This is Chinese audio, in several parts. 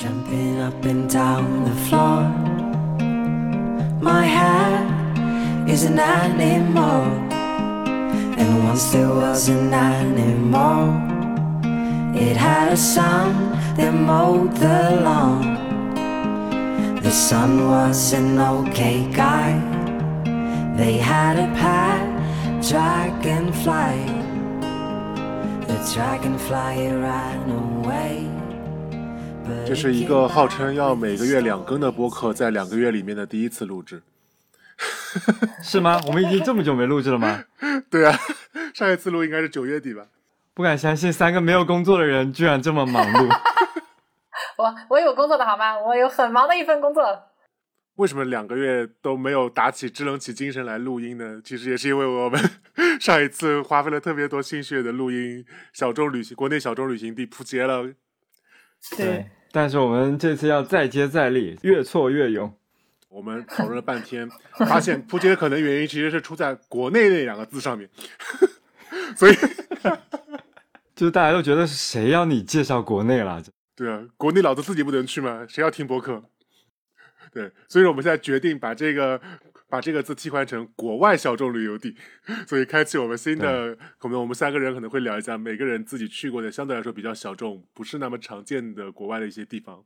Jumping up and down the floor. My head is an animal, and once there was an animal. It had a son that mowed the lawn. The son was an okay guy. They had a pet dragonfly. The dragonfly ran away. 这是一个号称要每个月两更的播客，在两个月里面的第一次录制。是吗？我们已经这么久没录制了吗？对啊，上一次录应该是九月底吧。不敢相信，三个没有工作的人居然这么忙碌。我我有工作的好吗？我有很忙的一份工作。为什么两个月都没有打起支棱起精神来录音呢？其实也是因为我们 上一次花费了特别多心血的录音小众旅行，国内小众旅行地扑街了。对，但是我们这次要再接再厉，越挫越勇。我们讨论了半天，发现扑街的可能原因其实是出在国内那两个字上面，所以 就是大家都觉得是谁要你介绍国内了？对啊，国内老子自己不能去吗？谁要听播客？对，所以说我们现在决定把这个把这个字替换成国外小众旅游地，所以开启我们新的，可能我们三个人可能会聊一下每个人自己去过的相对来说比较小众、不是那么常见的国外的一些地方。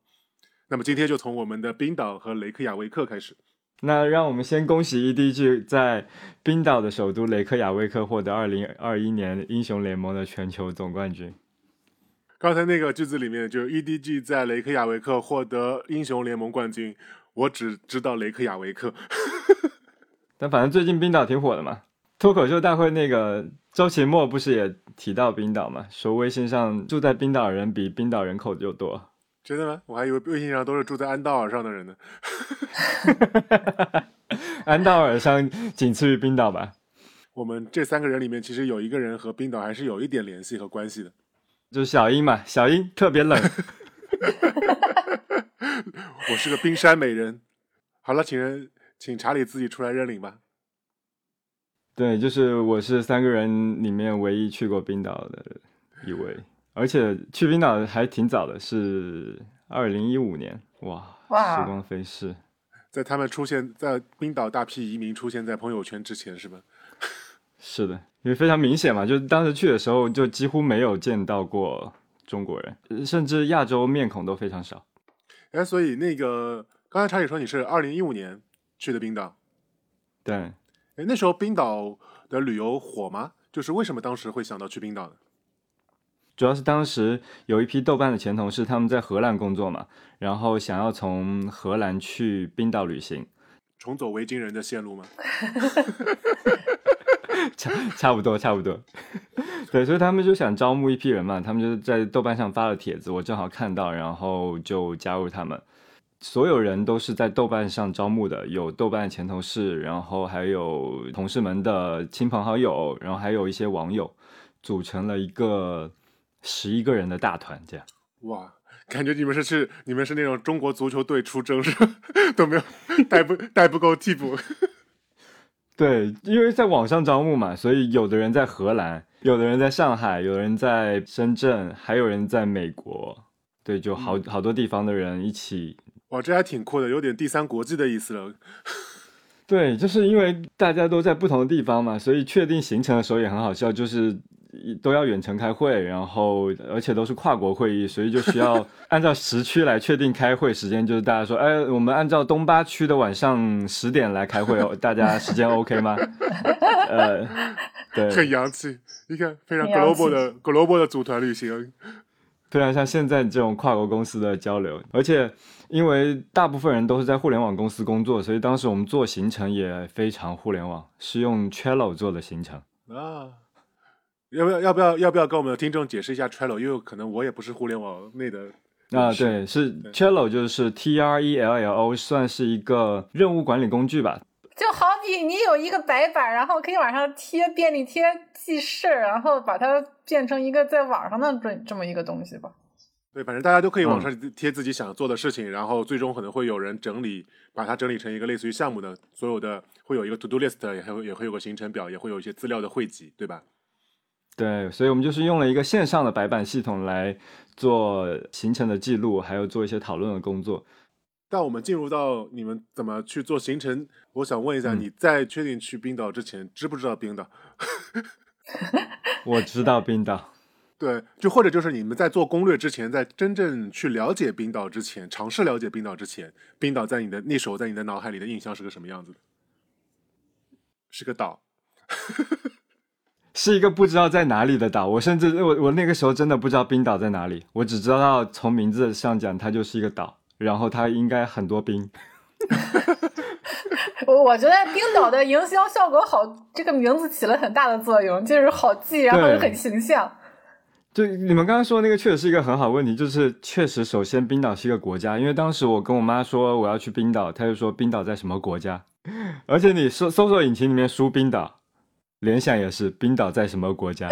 那么今天就从我们的冰岛和雷克雅维克开始。那让我们先恭喜 EDG 在冰岛的首都雷克雅未克获得二零二一年英雄联盟的全球总冠军。刚才那个句子里面，就是 EDG 在雷克雅维克获得英雄联盟冠军，我只知道雷克雅维克。但反正最近冰岛挺火的嘛，脱口秀大会那个周奇墨不是也提到冰岛嘛，说微信上住在冰岛的人比冰岛人口就多。真的吗？我还以为微信上都是住在安道尔上的人呢。安道尔上仅次于冰岛吧？我们这三个人里面，其实有一个人和冰岛还是有一点联系和关系的，就是小英嘛。小英特别冷。我是个冰山美人。好了，请人请查理自己出来认领吧。对，就是我是三个人里面唯一去过冰岛的一位。而且去冰岛还挺早的，是二零一五年，哇，时光飞逝，在他们出现在冰岛大批移民出现在朋友圈之前，是吧？是的，因为非常明显嘛，就是当时去的时候就几乎没有见到过中国人，甚至亚洲面孔都非常少。哎，所以那个刚才查理说你是二零一五年去的冰岛，对，哎，那时候冰岛的旅游火吗？就是为什么当时会想到去冰岛呢？主要是当时有一批豆瓣的前同事，他们在荷兰工作嘛，然后想要从荷兰去冰岛旅行，重走维京人的线路吗？差差不多，差不多。对，所以他们就想招募一批人嘛，他们就在豆瓣上发了帖子，我正好看到，然后就加入他们。所有人都是在豆瓣上招募的，有豆瓣前同事，然后还有同事们的亲朋好友，然后还有一些网友，组成了一个。十一个人的大团，这样哇，感觉你们是去，你们是那种中国足球队出征是 都没有带不带不够替补。对，因为在网上招募嘛，所以有的人在荷兰，有的人在上海，有人在深圳，还有人在美国。对，就好好多地方的人一起。哇，这还挺酷的，有点第三国际的意思了。对，就是因为大家都在不同的地方嘛，所以确定行程的时候也很好笑，就是。都要远程开会，然后而且都是跨国会议，所以就需要 按照时区来确定开会时间。就是大家说，哎，我们按照东八区的晚上十点来开会哦，大家时间 OK 吗？呃，对，很洋气，你看非常 global 的 global 的组团旅行，非常像现在这种跨国公司的交流。而且因为大部分人都是在互联网公司工作，所以当时我们做行程也非常互联网，是用 Trello 做的行程啊。要不要要不要要不要跟我们的听众解释一下 Trello？因为可能我也不是互联网内的啊，对，是 Trello 就是 T R E L L O，算是一个任务管理工具吧。就好比你有一个白板，然后可以往上贴便利贴记事儿，然后把它变成一个在网上的这这么一个东西吧。对，反正大家都可以往嗯上贴自己想做的事情，然后最终可能会有人整理，把它整理成一个类似于项目的，所有的会有一个 to do list，也还会也会有个行程表，也会有一些资料的汇集，对吧？对，所以我们就是用了一个线上的白板系统来做行程的记录，还有做一些讨论的工作。但我们进入到你们怎么去做行程，我想问一下，嗯你在确定去冰岛之前，知不知道冰岛？我知道冰岛，对，就或者就是你们在做攻略之前，在真正去了解冰岛之前，尝试了解冰岛之前，冰岛在你的那时候在你的脑海里的印象是个什么样子的？是个岛。是一个不知道在哪里的岛。我甚至我我那个时候真的不知道冰岛在哪里，我只知道从名字上讲它就是一个岛，然后它应该很多冰。我 我觉得冰岛的营销效果好，这个名字起了很大的作用，就是好记，然后又很形象。就你们刚刚说的那个，确实是一个很好问题。就是确实，首先冰岛是一个国家，因为当时我跟我妈说我要去冰岛，她就说冰岛在什么国家，而且你搜搜索引擎里面输冰岛，联想也是冰岛在什么国家。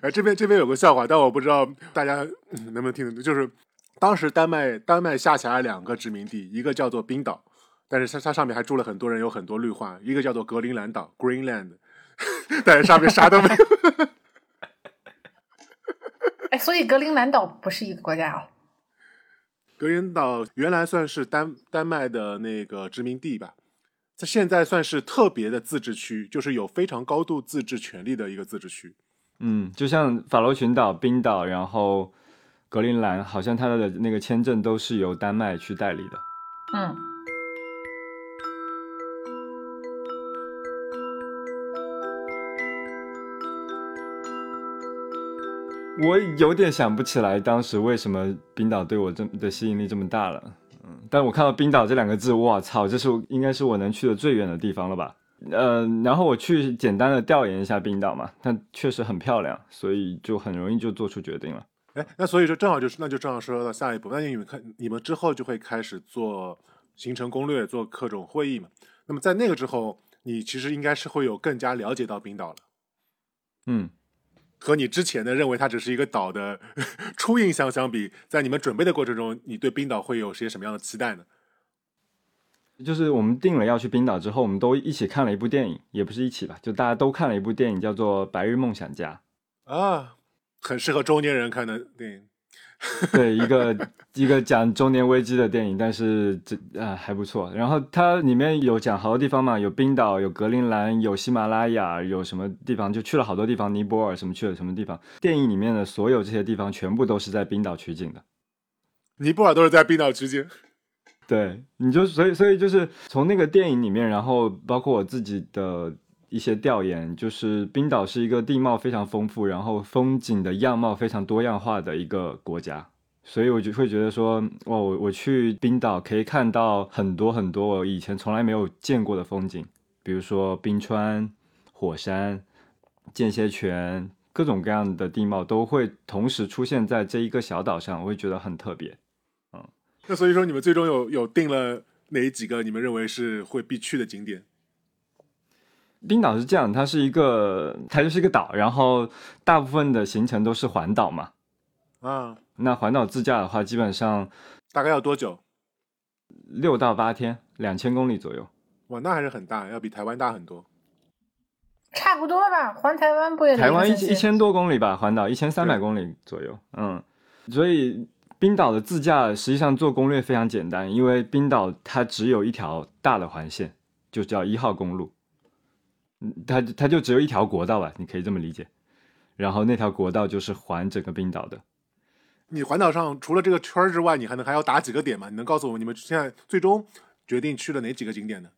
哎，这边这边有个笑话，但我不知道大家嗯能不能听得懂。就是当时丹麦丹麦下辖两个殖民地，一个叫做冰岛，但是它它上面还住了很多人，有很多绿化；一个叫做格陵兰岛 （Greenland），但是上面啥都没有。哎，所以格陵兰岛不是一个国家哦。格陵岛原来算是丹丹麦的那个殖民地吧，它现在算是特别的自治区，就是有非常高度自治权利的一个自治区。嗯，就像法罗群岛、冰岛，然后格陵兰，好像它的那个签证都是由丹麦去代理的。嗯，我有点想不起来当时为什么冰岛对我这么的吸引力这么大了。嗯，但我看到冰岛这两个字，我操，这是应该是我能去的最远的地方了吧？呃，然后我去简单的调研一下冰岛嘛，但确实很漂亮，所以就很容易就做出决定了。哎，那所以说正好就是那就正好说到下一步，那你们看你们之后就会开始做行程攻略，做各种会议嘛。那么在那个之后，你其实应该是会有更加了解到冰岛了，嗯，和你之前的认为它只是一个岛的 初印象相比，在你们准备的过程中，你对冰岛会有些什么样的期待呢？就是我们定了要去冰岛之后，我们都一起看了一部电影，也不是一起吧，就大家都看了一部电影，叫做《白日梦想家》。啊，很适合中年人看的电影。对，一个一个讲中年危机的电影，但是这啊还不错。然后它里面有讲好多地方嘛，有冰岛，有格陵兰，有喜马拉雅，有什么地方就去了好多地方，尼泊尔什么去了什么地方。电影里面的所有这些地方全部都是在冰岛取景的。尼泊尔都是在冰岛取景。对，你就所以所以就是从那个电影里面，然后包括我自己的一些调研，就是冰岛是一个地貌非常丰富，然后风景的样貌非常多样化的一个国家，所以我就会觉得说，哇，我我去冰岛可以看到很多很多我以前从来没有见过的风景，比如说冰川、火山、间歇泉，各种各样的地貌都会同时出现在这一个小岛上，我会觉得很特别。嗯那所以说，你们最终有有定了哪几个你们认为是会必去的景点？冰岛是这样，它是一个，它就是一个岛，然后大部分的行程都是环岛嘛。啊，那环岛自驾的话，基本上大概要多久？六到八天，两千公里左右。哇，那还是很大，要比台湾大很多。差不多吧，环台湾不也得台湾一一千多公里吧，环岛一千三百公里左右。嗯，所以冰岛的自驾实际上做攻略非常简单，因为冰岛它只有一条大的环线，就叫一号公路。嗯，它它就只有一条国道吧，你可以这么理解。然后那条国道就是环整个冰岛的。你环岛上除了这个圈儿之外，你还能还要打几个点吗？你能告诉我你们现在最终决定去了哪几个景点呢？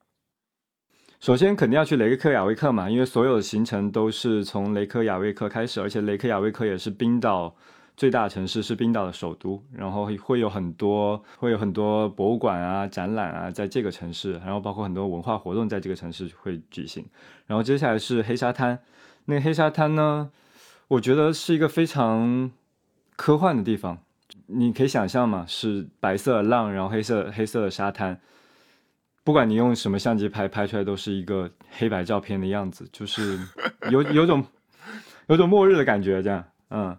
首先肯定要去雷克雅未克嘛，因为所有的行程都是从雷克雅未克开始，而且雷克雅未克也是冰岛最大城市，是冰岛的首都，然后会有很多会有很多博物馆啊、展览啊，在这个城市，然后包括很多文化活动在这个城市会举行。然后接下来是黑沙滩，那黑沙滩呢，我觉得是一个非常科幻的地方，你可以想象嘛，是白色的浪，然后黑色黑色的沙滩。不管你用什么相机拍，拍出来都是一个黑白照片的样子，就是有有种有种末日的感觉，这样，嗯。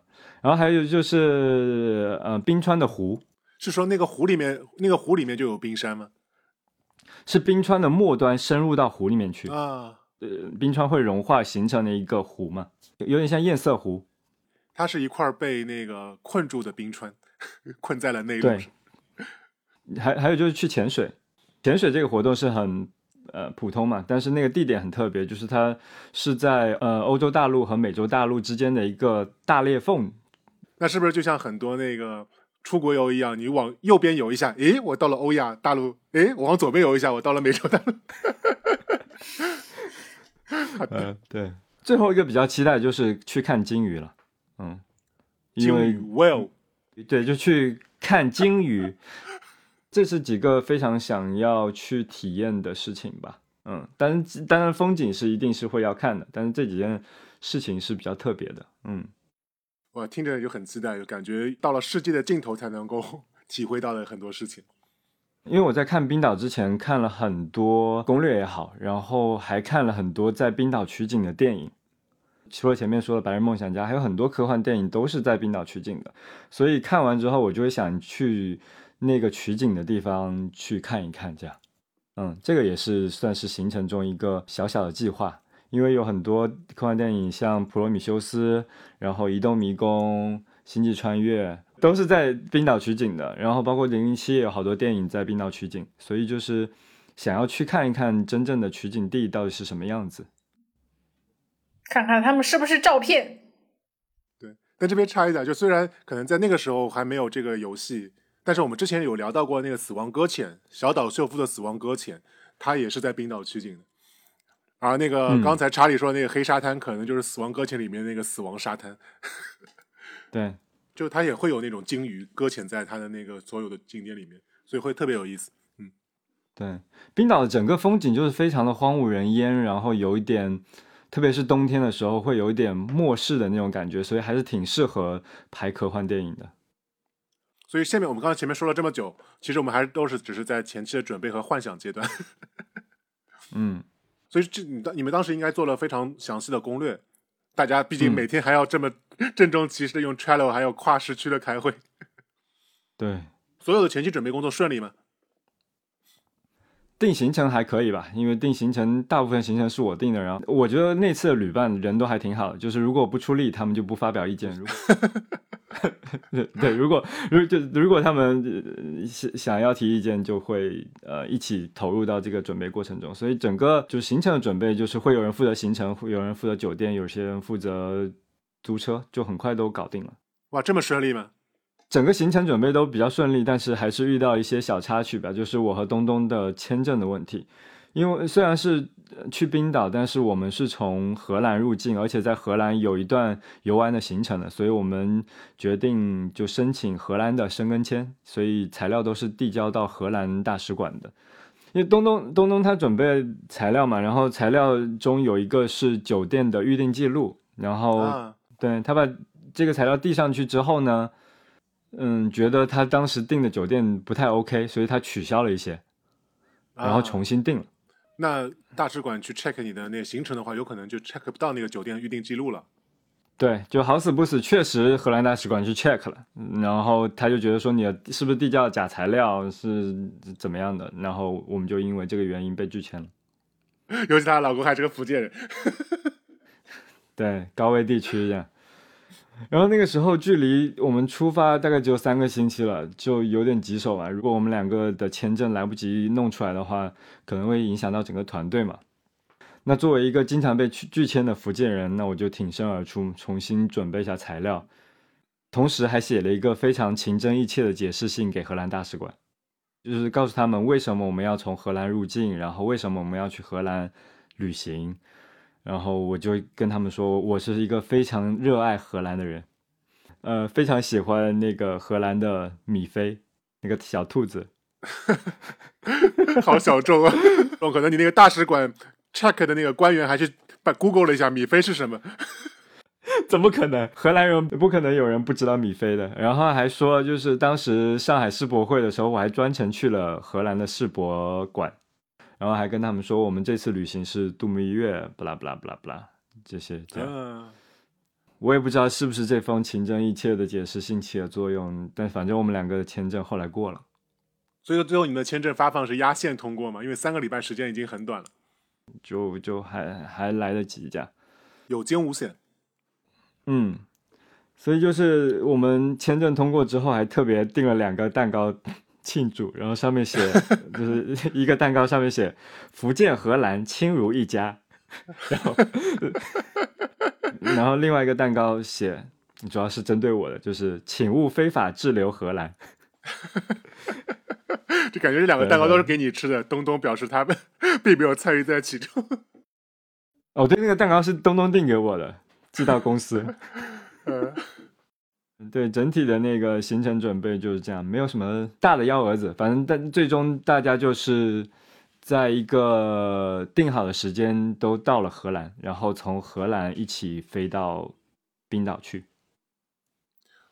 然然后还有就是呃冰川的湖，是说那个湖里面，那个湖里面就有冰山吗？是冰川的末端深入到湖里面去，啊，呃，冰川会融化形成的一个湖嘛，有点像堰塞湖。它是一块被那个困住的冰川，困在了内陆对。还还有就是去潜水，潜水这个活动是很呃普通嘛，但是那个地点很特别，就是它是在呃欧洲大陆和美洲大陆之间的一个大裂缝。那是不是就像很多那个出国游一样，你往右边游一下，诶，我到了欧亚大陆；诶，我往左边游一下，我到了美洲大陆。呃，对。最后一个比较期待就是去看鲸鱼了，嗯，因为鲸鱼 whale 对，就去看鲸鱼，这是几个非常想要去体验的事情吧。嗯，当然，当然风景是一定是会要看的，但是这几件事情是比较特别的。嗯，我听着就很期待，就感觉到了世界的尽头才能够 体会到的很多事情。因为我在看冰岛之前看了很多 攻略也好，然后还看了很多在冰岛取景的电影。除了前面说的《白日梦想家》，还有很多科幻电影都是在冰岛取景的，所以看完之后，我就会想去那个取景的地方去看一看，这样。嗯，这个也是算是行程中一个小小的计划，因为有很多科幻电影，像《普罗米修斯》，然后《移动迷宫》《星际穿越》，都是在冰岛取景的。然后包括《零零七》也有好多电影在冰岛取景，所以就是想要去看一看真正的取景地到底是什么样子。看看他们是不是照片。对，但这边插一下，就虽然可能在那个时候还没有这个游戏，但是我们之前有聊到过那个《死亡搁浅》，小岛秀夫的《死亡搁浅》，它也是在冰岛取景的。而那个嗯刚才查理说的那个黑沙滩，可能就是《死亡搁浅》里面那个死亡沙滩，对，就它也会有那种鲸鱼搁浅在它的那个所有的景点里面，所以会特别有意思。嗯对，冰岛的整个风景就是非常的荒无人烟，然后有一点，特别是冬天的时候会有一点末世的那种感觉，所以还是挺适合拍科幻电影的。所以下面我们刚才前面说了这么久，其实我们还是都是只是在前期的准备和幻想阶段。嗯，所以这你当你们当时应该做了非常详细的攻略，大家毕竟嗯。每天还要这么郑重其事的用 Trello 还有跨时区的开会，对，所有的前期准备工作顺利吗？定行程还可以吧，因为定行程大部分行程是我定的，然后我觉得那次的旅伴人都还挺好的，就是如果我不出力，他们就不发表意见。如果对 对，如果如就如果他们呃想想要提意见，就会呃一起投入到这个准备过程中。所以整个就行程的准备，就是会有人负责行程，会有人负责酒店，有些人负责租车，就很快都搞定了。哇，这么顺利吗？整个行程准备都比较顺利，但是还是遇到一些小插曲吧，就是我和东东的签证的问题。因为虽然是呃去冰岛，但是我们是从荷兰入境，而且在荷兰有一段游玩的行程的，所以我们决定就申请荷兰的申根签，所以材料都是递交到荷兰大使馆的。因为东东东东他准备材料嘛，然后材料中有一个是酒店的预订记录，然后啊，对他把这个材料递上去之后呢，嗯，觉得他当时订的酒店不太 OK，所以他取消了一些，然后啊重新订了。那大使馆去 check 你的那个行程的话，有可能就 check 不到那个酒店预订记录了。对，就好死不死，确实荷兰大使馆去 check 了，嗯然后他就觉得说你是不是递交了假材料，是怎么样的，然后我们就因为这个原因被拒签了。尤其她老公还是个福建人，对，高危地区这样。然后那个时候距离我们出发大概只有三个星期了，就有点棘手啊。如果我们两个的签证来不及弄出来的话，可能会影响到整个团队嘛。那作为一个经常被拒拒签的福建人，那我就挺身而出，重新准备一下材料，同时还写了一个非常情真意切的解释信给荷兰大使馆，就是告诉他们为什么我们要从荷兰入境，然后为什么我们要去荷兰旅行。然后我就跟他们说，我是一个非常热爱荷兰的人，呃，非常喜欢那个荷兰的米菲，那个小兔子。好小众啊！哦，可能你那个大使馆 check 的那个官员还去把 Google 了一下米菲是什么。怎么可能？荷兰人不可能有人不知道米菲的。然后还说，就是当时上海世博会的时候，我还专程去了荷兰的世博馆，然后还跟他们说，我们这次旅行是度蜜月，不啦不啦不啦不啦，这些这样。嗯，我也不知道是不是这封情真意切的解释性起了作用，但反正我们两个的签证后来过了，所以说最后你们的签证发放是压线通过嘛？因为三个礼拜时间已经很短了，就就还还来得及这样。有惊无险。嗯，所以就是我们签证通过之后，还特别订了两个蛋糕庆祝，然后上面写 就是一个蛋糕上面写“福建荷兰亲如一家”，然后 然后另外一个蛋糕写主要是针对我的，就是“请勿非法滞留荷兰 就感觉这两个蛋糕都是给你吃的。东东表示他们并没有参与在其中。”。哦，对，那个蛋糕是东东订给我的，寄到公司。呃，对整体的那个行程准备就是这样，没有什么大的幺蛾子，反正但最终大家就是在一个定好的时间都到了荷兰，然后从荷兰一起飞到冰岛去。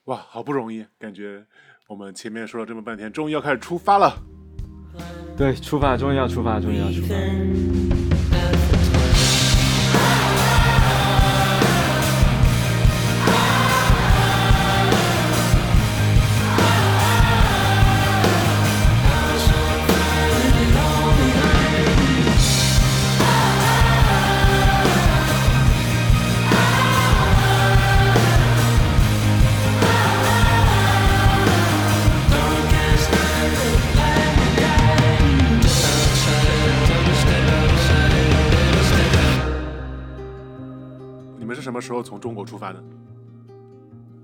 哇，好不容易，感觉我们前面说了这么半天，终于要开始出发了。对，出发，终于要出发，终于要出发。你们是什么时候从中国出发的？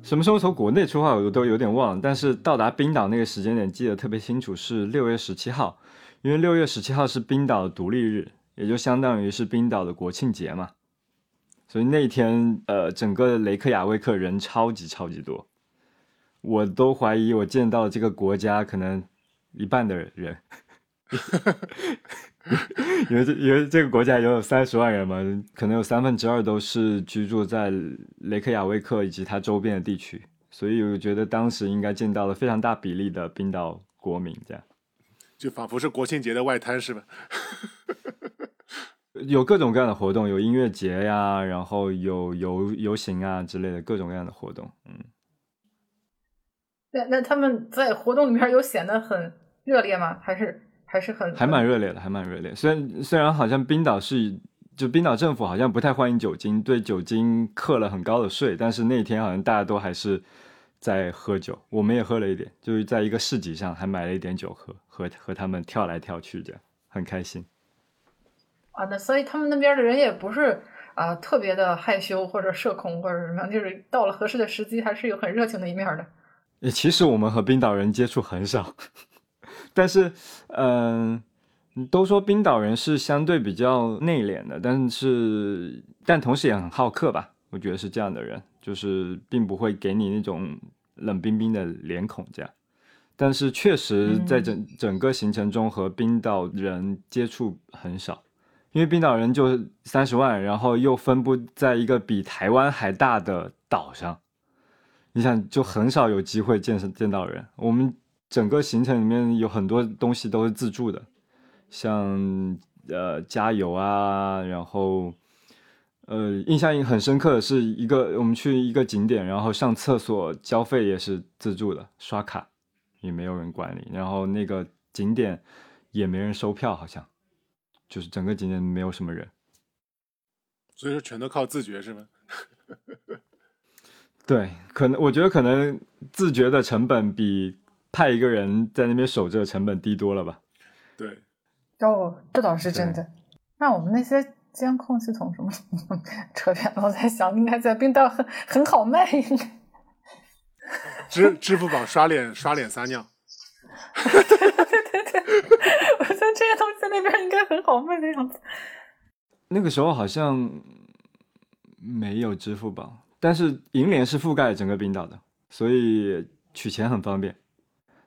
什么时候从国内出发我都有点忘了，但是到达冰岛那个时间点记得特别清楚，是六月十七号，因为六月十七号是冰岛的独立日，也就相当于是冰岛的国庆节嘛，所以那天呃整个雷克雅未克人超级超级多，我都怀疑我见到这个国家可能一半的人，因为这因为这个国家也有三十万人嘛，可能有三分之二都是居住在雷克雅未克以及它周边的地区，所以我觉得当时应该见到了非常大比例的冰岛国民，这样就仿佛是国庆节的外滩是吧？有各种各样的活动，有音乐节呀，然后有游游行啊之类的各种各样的活动，嗯，那那他们在活动里面有显得很热烈吗？还是还是很还蛮热烈的，还蛮热烈。虽然虽然好像冰岛是，就冰岛政府好像不太欢迎酒精，对酒精课了很高的税，但是那天好像大家都还是在喝酒，我们也喝了一点，就是在一个市集上还买了一点酒喝，和和他们跳来跳去，这样很开心。啊，那所以他们那边的人也不是啊、特别的害羞或者社恐或者什么样，就是到了合适的时机，还是有很热情的一面的。也其实我们和冰岛人接触很少，但是，嗯、都说冰岛人是相对比较内敛的，但是但同时也很好客吧，我觉得是这样的人，就是并不会给你那种冷冰冰的脸孔这样。但是确实在整整个行程中和冰岛人接触很少，因为冰岛人就三十万，然后又分布在一个比台湾还大的岛上，你想就很少有机会见见到人。我们整个行程里面有很多东西都是自助的，像呃加油啊，然后呃印象很深刻的是一个我们去一个景点，然后上厕所交费也是自助的，刷卡也没有人管理，然后那个景点也没人收票，好像就是整个景点没有什么人。所以说全都靠自觉是吗？对，可能我觉得可能自觉的成本比派一个人在那边守着成本低多了吧。对，哦，这倒是真的。那我们那些监控系统什么 扯远了，我在想，应该在冰岛很很好卖，应该。支支付宝刷脸 刷脸撒尿，我觉得这些东西在那边应该很好卖的样子。那个时候好像没有支付宝，但是银联是覆盖整个冰岛的，所以取钱很方便。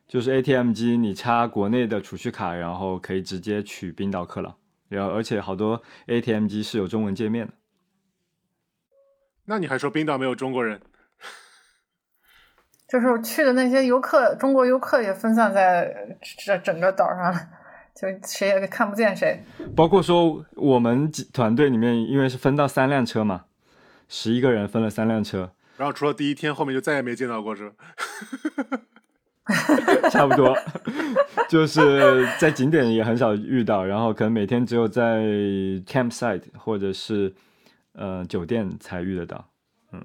就是 ATM 机，你插国内的储蓄卡，然后可以直接取冰岛克朗，然后而且好多 ATM 机是有中文界面的。那你还说冰岛没有中国人？就是去的那些游客，中国游客也分散在这整个岛上了，就谁也看不见谁。包括说我们几团队里面，因为是分到三辆车嘛，十一个人分了三辆车，然后除了第一天，后面就再也没见到过，是吧？差不多，就是在景点也很少遇到，然后可能每天只有在 campsite 或者是呃酒店才遇得到，嗯，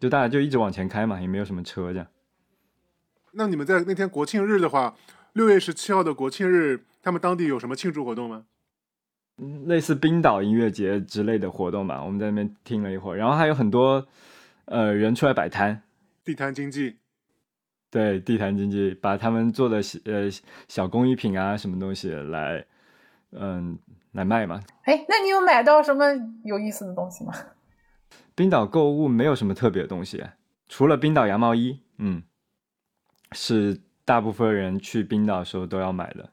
就大家就一直往前开嘛，也没有什么车这样。那你们在那天国庆日的话，六月十七号的国庆日，他们当地有什么庆祝活动吗？类似冰岛音乐节之类的活动吧，我们在那边听了一会儿，然后还有很多呃人出来摆摊，地摊经济，对地摊经济，把他们做的小呃小工艺品啊什么东西来嗯来卖嘛。哎，那你有买到什么有意思的东西吗？冰岛购物没有什么特别的东西，除了冰岛羊毛衣，嗯，是大部分人去冰岛的时候都要买的。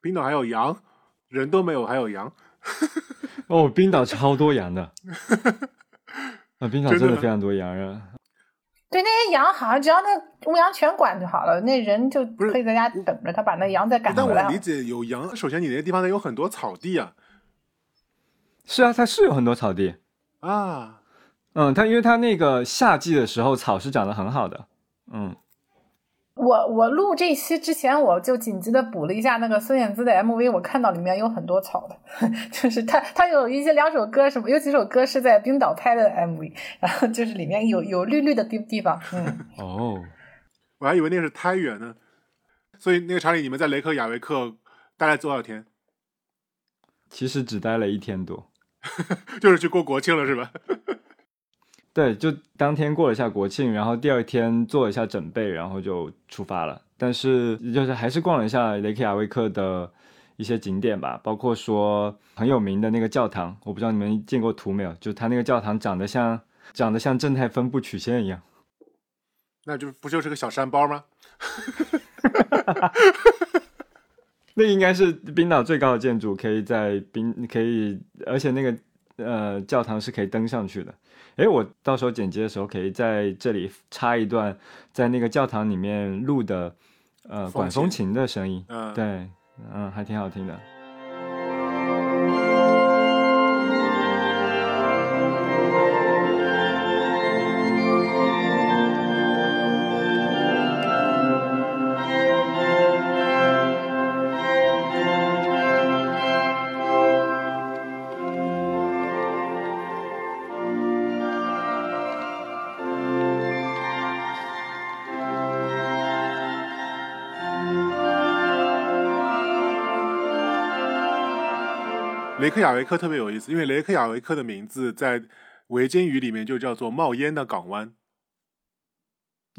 冰岛还有羊，人都没有，还有羊。哦，冰岛超多羊的，啊，冰岛真的吗真的非常多羊啊。对，那些羊好像只要那牧羊犬管就好了，那人就可以在家等着他把那羊再赶回来了但我理。解有羊，首先你那个地方得有很多草地啊是啊，它是有很多草地，啊，嗯，它因为它那个夏季的时候草是长得很好的，嗯，我我录这期之前，我就紧急的补了一下那个孙燕姿的 MV，我看到里面有很多草的，就是他他有一些两首歌什么，有几首歌是在冰岛拍的 MV，然后就是里面有有绿绿的地地方，嗯，哦，我还以为那个是太原呢。所以那个查理，你们在雷克雅维克待了多少天？其实只待了一天多，就是去过国庆了，是吧？对，就当天过了一下国庆，然后第二天做了一下准备，然后就出发了。但是就是还是逛了一下雷克雅未克的一些景点吧，包括说很有名的那个教堂，我不知道你们见过图没有，就它那个教堂长得像长得像正态分布曲线一样。那就不就是个小山包吗？那应该是冰岛最高的建筑，可以在冰可以，而且那个呃教堂是可以登上去的。诶，我到时候剪辑的时候可以在这里插一段在那个教堂里面录的呃管风琴琴的声音，嗯，对，嗯，还挺好听的。克雅维克特别有意思，因为雷克雅维克的名字在维京语里面就叫做冒烟的港湾。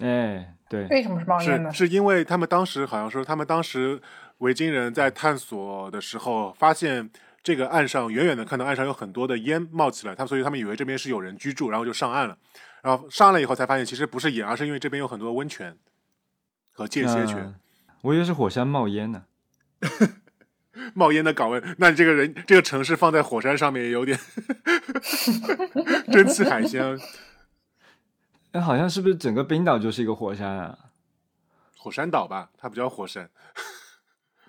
哎，对，为什么是冒烟呢是？因为他们当时好像说，他们当时维京人在探索的时候，发现这个岸上远远的看到岸上有很多的烟冒起来，他们所以他们以为这边是有人居住，然后就上岸了。然后上岸了以后才发现，其实不是盐，而是因为这边有很多温泉和间歇泉、嗯我以为是火山冒烟呢。冒烟的港湾。那你这个人这个城市放在火山上面，也有点 蒸汽海鲜。哎，好像是不是整个冰岛就是一个火山啊？火山岛吧，它不叫火山。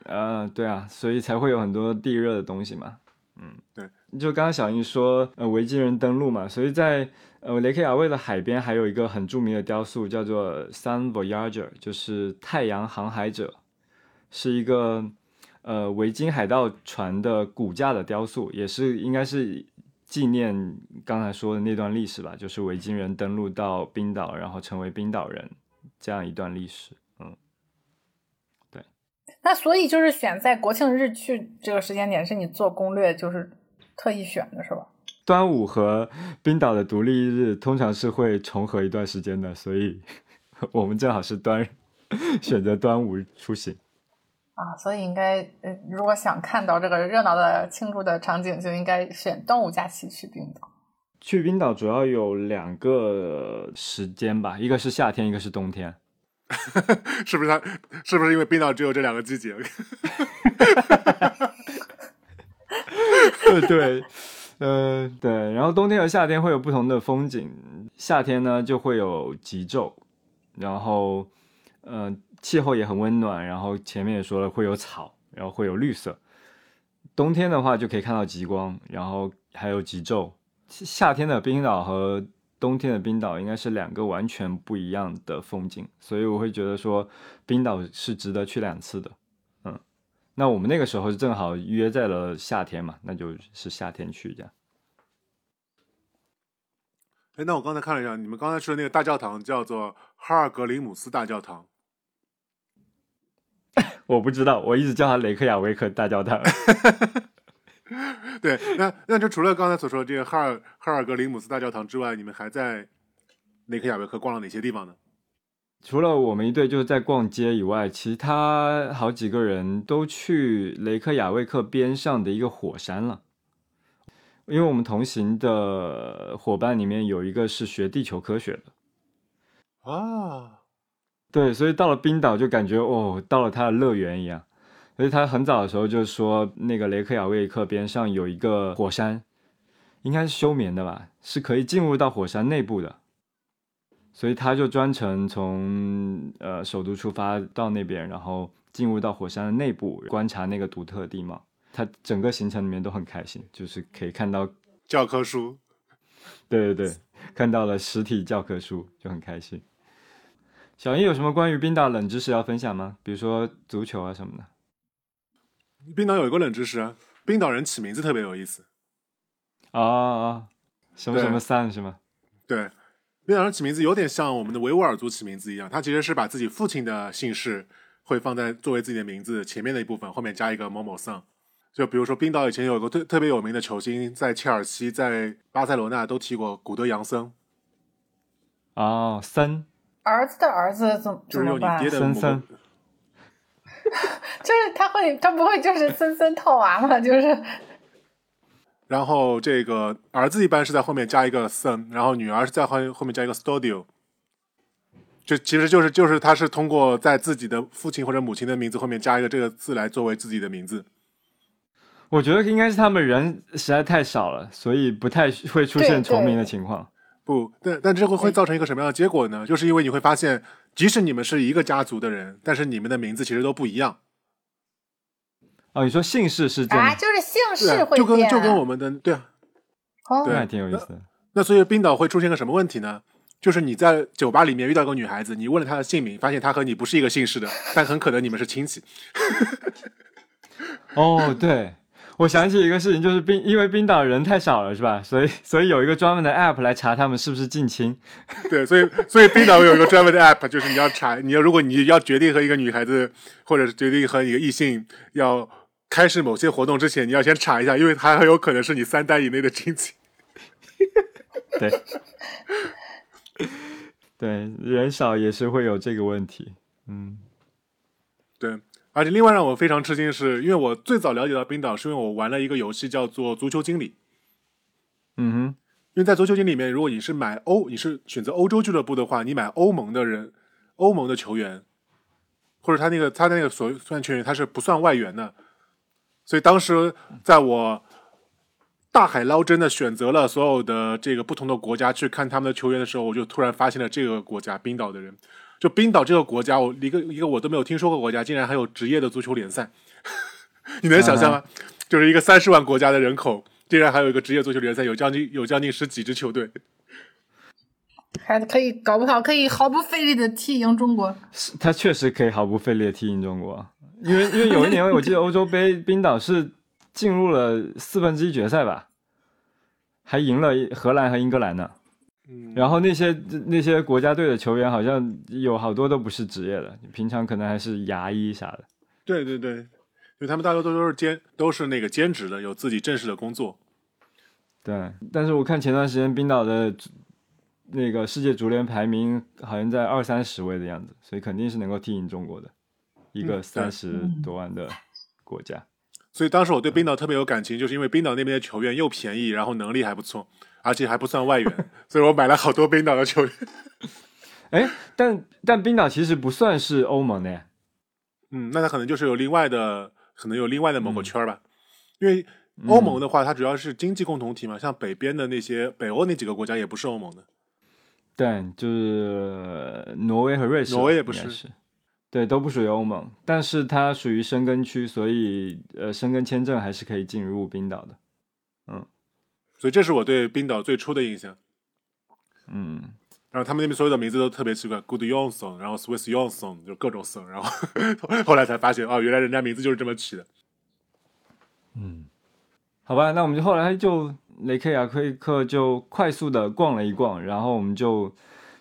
呃，对啊，所以才会有很多地热的东西嘛。嗯，对。就刚刚小英说，呃，维京人登陆嘛，所以在呃雷克雅未的海边还有一个很著名的雕塑，叫做 Sun Voyager，就是太阳航海者，是一个呃维京海盗船的骨架的雕塑，也是应该是纪念刚才说的那段历史吧，就是维京人登陆到冰岛，然后成为冰岛人这样一段历史。嗯。对那所以就是选在国庆日去这个时间点，是你做攻略就是特意选的是吧？端午和冰岛的独立日通常是会重合一段时间的，所以 我们正好是端 选择端午出行。啊，所以应该呃，如果想看到这个热闹的庆祝的场景，就应该选端午假期去冰岛。去冰岛主要有两个时间吧，一个是夏天，一个是冬天。是不是它？是不是因为冰岛只有这两个季节？对 对，呃对，然后冬天和夏天会有不同的风景。夏天呢就会有极昼，然后呃气候也很温暖，然后前面也说了会有草，然后会有绿色。冬天的话就可以看到极光，然后还有极昼，夏天的冰岛和冬天的冰岛应该是两个完全不一样的风景，所以我会觉得说冰岛是值得去两次的。嗯，那我们那个时候正好约在了夏天嘛，那就是夏天去这样。哎，那我刚才看了一下，你们刚才去的那个大教堂叫做哈尔格林姆斯大教堂。我不知道，我一直叫他雷克雅维克大教堂。对，那那就除了刚才所说的这个哈尔哈尔格林姆斯大教堂之外，你们还在雷克雅维克逛了哪些地方呢？除了我们一队就是在逛街以外，其他好几个人都去雷克雅未克边上的一个火山了。因为我们同行的伙伴里面有一个是学地球科学的，啊，对，所以到了冰岛就感觉哦，到了他的乐园一样。所以他很早的时候就说，那个雷克雅未克边上有一个火山，应该是休眠的吧，是可以进入到火山内部的。所以他就专程从呃首都出发到那边，然后进入到火山的内部，观察那个独特的地貌。他整个行程里面都很开心，就是可以看到，教科书，对对对，看到了实体教科书就很开心。小英有什么关于冰岛冷知识要分享吗？比如说足球啊什么的。冰岛有一个冷知识啊，冰岛人起名字特别有意思。啊啊，什么什么三是吗？对，冰岛人起名字有点像我们的维吾尔族起名字一样，他其实是把自己父亲的姓氏会放在作为自己的名字前面的一部分，后面加一个某某桑。就比如说，冰岛以前有个特特别有名的球星，在切尔西、在巴塞罗那都踢过，古德扬森，哦，森儿子的儿子怎就是用你怎么办？森爹的某个森 就是他会，他不会就是森森套娃吗？就是 然后这个儿子一般是在后面加一个 son，然后女儿是在后后面加一个 studio。就其实就是就是他是通过在自己的父亲或者母亲的名字后面加一个这个字来作为自己的名字。我觉得应该是他们人实在太少了，所以不太会出现重名的情况。不，但但这会会造成一个什么样的结果呢？就是因为你会发现，即使你们是一个家族的人，但是你们的名字其实都不一样。哦，你说姓氏是这样，啊，就是姓氏会变，就跟就跟我们的对啊，哦对那还挺有意思的。那所以冰岛会出现个什么问题呢？就是你在酒吧里面遇到一个女孩子，你问了她的姓名，发现她和你不是一个姓氏的，但很可能你们是亲戚。哦，对，我想起一个事情，就是冰，因为冰岛人太少了，是吧？所以 所以有一个专门的 app 来查他们是不是近亲。对，所 以所以冰岛有一个专门的 app，就是你要查，你要如果你要决定和一个女孩子，或者是决定和一个异性要开始某些活动之前，你要先查一下，因为他很有可能是你三代以内的亲戚。对，对，人少也是会有这个问题。嗯，对，而且另外让我非常吃惊的是，因为我最早了解到冰岛，是因为我玩了一个游戏叫做《足球经理》。嗯哼，因为在足球经理里面，如果你是买欧，你是选择欧洲俱乐部的话，你买欧盟的人，欧盟的球员，或者他那个他那个所算球员，他是不算外援的。所以当时在我大海捞针的选择了所有的这个不同的国家去看他们的球员的时候，我就突然发现了这个国家冰岛的人。就冰岛这个国家，我一个一个我都没有听说过国家，竟然还有职业的足球联赛，你能想象吗？就是一个三十万国家的人口，竟然还有一个职业足球联赛，有将近有将近十几支球队。还可以搞不好可以毫不费力的踢赢中国。是他确实可以毫不费力的踢赢中国，因为因为有一年我记得欧洲杯冰岛是进入了四分之一决赛吧，还赢了荷兰和英格兰呢。嗯，然后那些那些国家队的球员好像有好多都不是职业的，平常可能还是牙医啥的。对对对，就他们大多都都是兼都是那个兼职的，有自己正式的工作。对，但是我看前段时间冰岛的那个世界足联排名好像在二三十位的样子，所以肯定是能够踢赢中国的一个嗯三十多万的国家。所以当时我对冰岛特别有感情，就是因为冰岛那边的球员又便宜，然后能力还不错，而且还不算外援，所以我买了好多冰岛的球员。哎，但但冰岛其实不算是欧盟的呀。嗯，那他可能就是有另外的，可能有另外的某个嗯圈儿吧。因为欧盟的话，它主要是经济共同体嘛，像北边的那些北欧那几个国家也不是欧盟的。对，就是挪威和瑞士，挪威也不是是，对，都不属于欧盟，但是它属于申根区，所以呃，申根签证还是可以进入冰岛的。所所以这是我对冰岛最初的印象。嗯，然后他们那边所有的名字都特别奇怪，Good Johnson，然后 Swiss Johnson，就各种 son，，然后后来才发现，哦，原来人家名字就是这么起的。嗯好吧，那我们就后来就雷克雅未克就快速的逛了一逛，然后我们就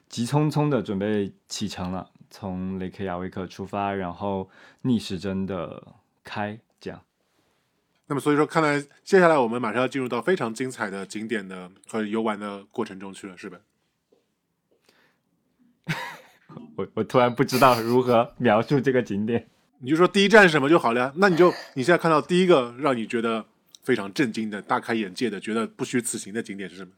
急匆匆的准备启程了，从雷克雅未克出发，然后逆时针的开。那么所以说，看来接下来我们马上要进入到非常精彩的景点的和游玩的过程中去了，是吧？我我突然不知道如何描述这个景点。你就说第一站是什么就好了呀。那你就你现在看到第一个让你觉得非常震惊的、大开眼界的、觉得不虚此行的景点是什么？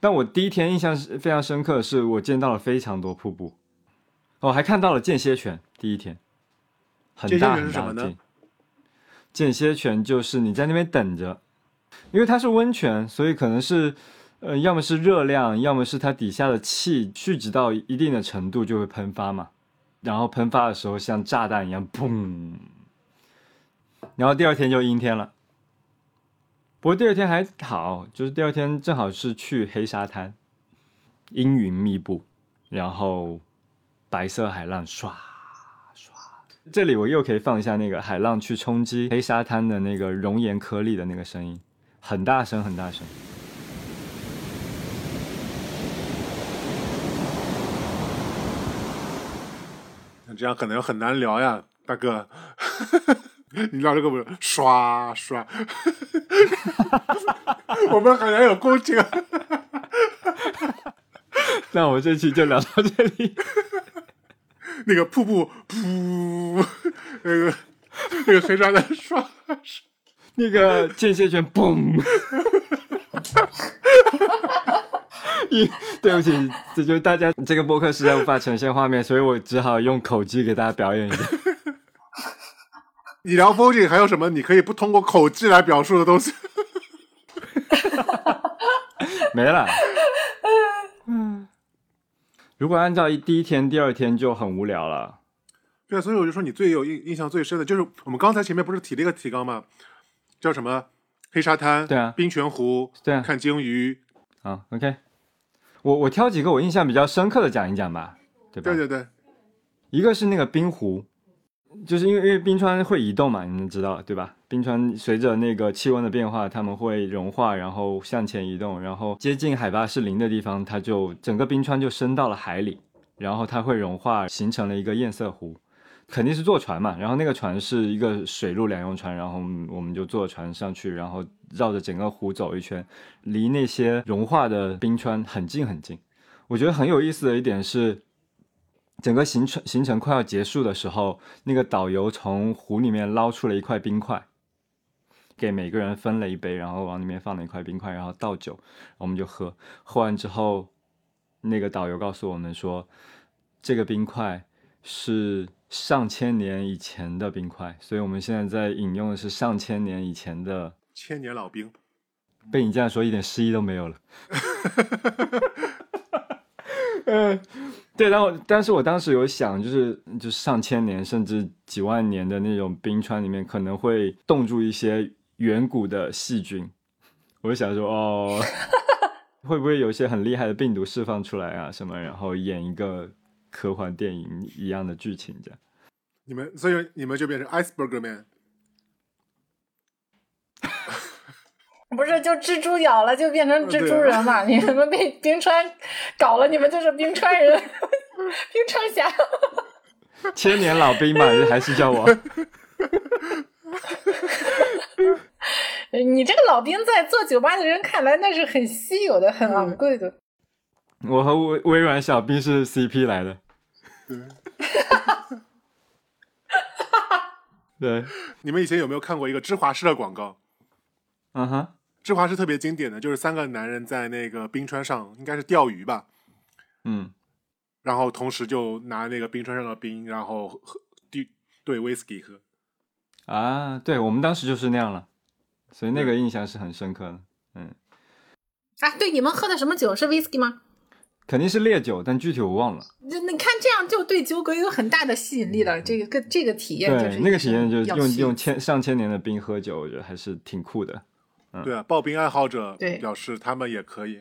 但我第一天印象是非常深刻，的是我见到了非常多瀑布，我还看到了间歇泉。第一天，很大很大的间间歇泉就是你在那边等着，因为它是温泉，所以可能是呃，要么是热量，要么是它底下的气蓄积到一定的程度就会喷发嘛，然后喷发的时候像炸弹一样砰，然后第二天就阴天了。不过第二天还好，就是第二天正好是去黑沙滩，阴云密布，然后白色海浪唰唰。这里我又可以放一下那个海浪去冲击黑沙滩的那个熔岩颗粒的那个声音，很大声，很大声。那这样可能很难聊呀，大哥。你聊这个不是刷刷？我们好像有共情啊。那我这期就聊到这里。那个瀑布噗，那个那个黑沙滩刷。那个间歇泉嘣。一，对不起，这就是大家这个播客实在无法呈现画面，所以我只好用口技给大家表演一下。你聊风景还有什么你可以不通过口技来表述的东西？没了。嗯，如果按照一第一天、第二天就很无聊了。对啊，所以我就说你最有印印象最深的就是我们刚才前面不是提了一个提纲吗？叫什么？黑沙滩，对啊冰泉湖，对啊看鲸鱼，啊，OK，我我挑几个我印象比较深刻的讲一讲吧，对吧？对对对，一个是那个冰湖，就是因为因为冰川会移动嘛，你们知道对吧？冰川随着那个气温的变化，它们会融化，然后向前移动，然后接近海拔是零的地方，它就整个冰川就升到了海里，然后它会融化，形成了一个堰塞湖。肯定是坐船嘛，然后那个船是一个水陆两用船，然后我们就坐船上去，然后绕着整个湖走一圈，离那些融化的冰川很近很近。我觉得很有意思的一点是，整个行程行程快要结束的时候，那个导游从湖里面捞出了一块冰块，给每个人分了一杯，然后往里面放了一块冰块，然后倒酒，我们就喝。喝完之后，那个导游告诉我们说，这个冰块是上千年以前的冰块，所以我们现在在饮用的是上千年以前的。千年老兵。被你这样说，一点诗意都没有了。嗯，对，然后但是我当时有想，就是就是上千年甚至几万年的那种冰川里面，可能会冻住一些远古的细菌。我就想说，哦，会不会有一些很厉害的病毒释放出来啊什么，然后演一个科幻电影一样的剧情这样。你们，所以你们就变成 iceberg man。不是就蜘蛛咬了就变成蜘蛛人嘛？你们被冰川搞了，你们就是冰川人，冰川侠。千年老兵嘛，还是叫我。你这个老兵在做酒吧的人看来，那是很稀有的、很昂贵的。我和微微软小兵是 CP 来的。对，你们以前有没有看过一个芝华士的广告？嗯哼，芝华士特别经典的就是三个男人在那个冰川上，应该是钓鱼吧，嗯，然后同时就拿那个冰川上的冰，然后喝兑兑 whisky 喝。啊，对我们当时就是那样了，所以那个印象是很深刻的。嗯，啊，对，你们喝的什么酒？是 whisky 吗？肯定是烈酒，但具体我忘了。那你看这样就对酒鬼有很大的吸引力了。这个这个体验就是，那个体验就是用用千上千年的冰喝酒，我觉得还是挺酷的。嗯对啊，刨冰爱好者表示他们也可以。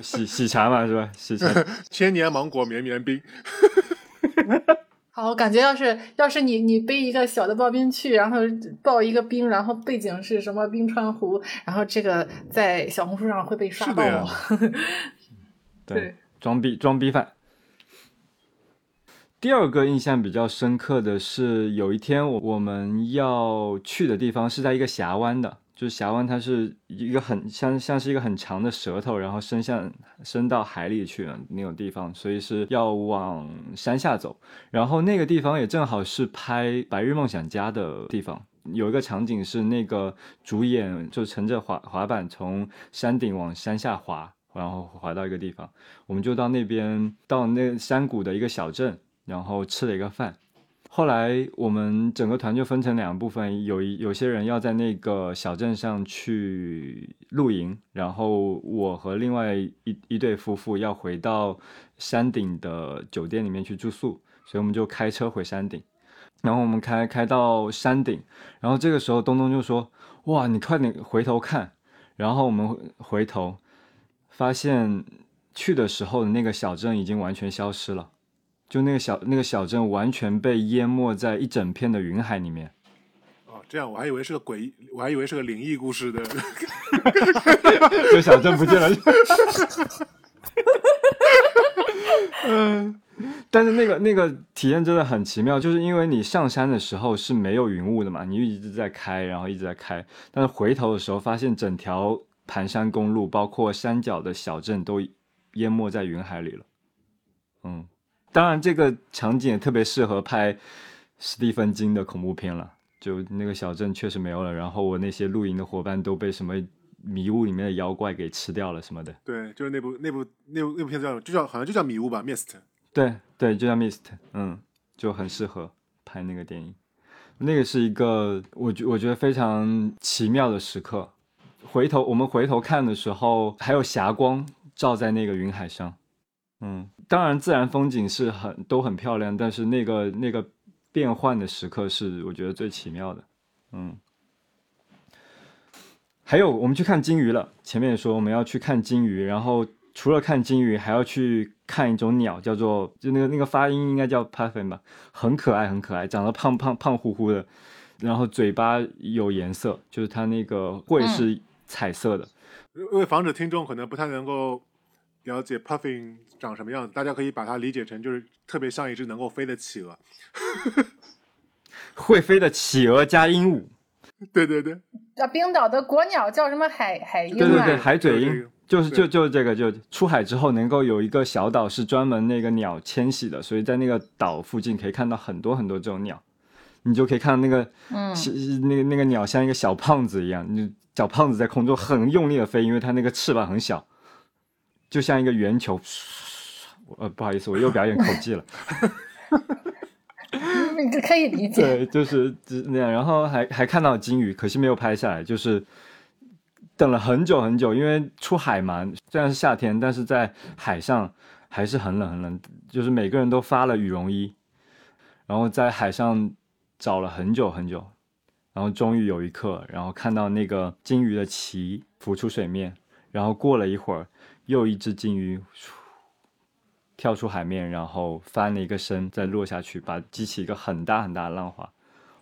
喜喜茶嘛，是吧？喜茶。千年芒果绵绵冰，好，我感觉要是要是你你背一个小的刨冰去，然后刨一个冰，然后背景是什么冰川湖，然后这个在小红书上会被刷爆 对，装逼装逼犯。第二个印象比较深刻的是，有一天我我们要去的地方是在一个峡湾的，就是峡湾它是一个很像像是一个很长的舌头，然后伸向伸到海里去的那种地方，所以是要往山下走。然后那个地方也正好是拍《白日梦想家》的地方。有一个场景是那个主演就乘着滑滑板从山顶往山下滑，然后滑到一个地方，我们就到那边到那山谷的一个小镇，然后吃了一个饭。后来我们整个团就分成两部分，有一有些人要在那个小镇上去露营，然后我和另外一一对夫妇要回到山顶的酒店里面去住宿，所以我们就开车回山顶。然后我们开开到山顶，然后这个时候东东就说：“哇，你快点回头看。”然后我们回头发现去的时候的那个小镇已经完全消失了，就那个小那个小镇完全被淹没在一整片的云海里面。哦，这样我还以为是个诡异，我还以为是个灵异故事的。这小镇不见了。嗯，但是那个那个体验真的很奇妙，就是因为你上山的时候是没有云雾的嘛，你一直在开，然后一直在开，但是回头的时候发现整条盘山公路，包括山脚的小镇都淹没在云海里了。嗯，当然这个场景也特别适合拍史蒂芬金的恐怖片了。就那个小镇确实没有了，然后我那些露营的伙伴都被什么迷雾里面的妖怪给吃掉了什么的。对，就是那部那部那部那部片子叫就叫好像就叫迷雾吧，Mist。对对，就叫 Mist，嗯，就很适合拍那个电影。那个是一个我觉我觉得非常奇妙的时刻。回头我们回头看的时候，还有霞光照在那个云海上。嗯，当然自然风景是很都很漂亮，但是那个那个变换的时刻是我觉得最奇妙的。嗯，还有我们去看金鱼了，前面也说我们要去看金鱼，然后除了看金鱼，还要去看一种鸟，叫做就那个那个发音应该叫 puffin 吧，很可爱很可爱，长得胖胖胖乎乎的，然后嘴巴有颜色，就是它那个喙是彩色的。因为防止听众可能不太能够了解 puffin 长什么样子，大家可以把它理解成就是特别像一只能够飞的企鹅。会飞的企鹅加鹦鹉，对对对，啊，冰岛的国鸟叫什么海海鹰啊？对对对，海嘴鹰就是就就是这个，就出海之后能够有一个小岛是专门那个鸟迁徙的，所以在那个岛附近可以看到很多很多这种鸟，你就可以看到那个嗯那个那个鸟像一个小胖子一样，你小胖子在空中很用力的飞，因为它那个翅膀很小，就像一个圆球。呃，不好意思，我又表演口技了。你这可以理解。对，就是就是那样，然后还还看到金鱼，可惜没有拍下来，就是等了很久很久，因为出海嘛，虽然是夏天，但是在海上还是很冷很冷，就是每个人都发了羽绒衣，然后在海上找了很久很久，然后终于有一刻，然后看到那个金鱼的鳍浮出水面，然后过了一会儿，又一只金鱼跳出海面，然后翻了一个身，再落下去，把激起一个很大很大的浪花。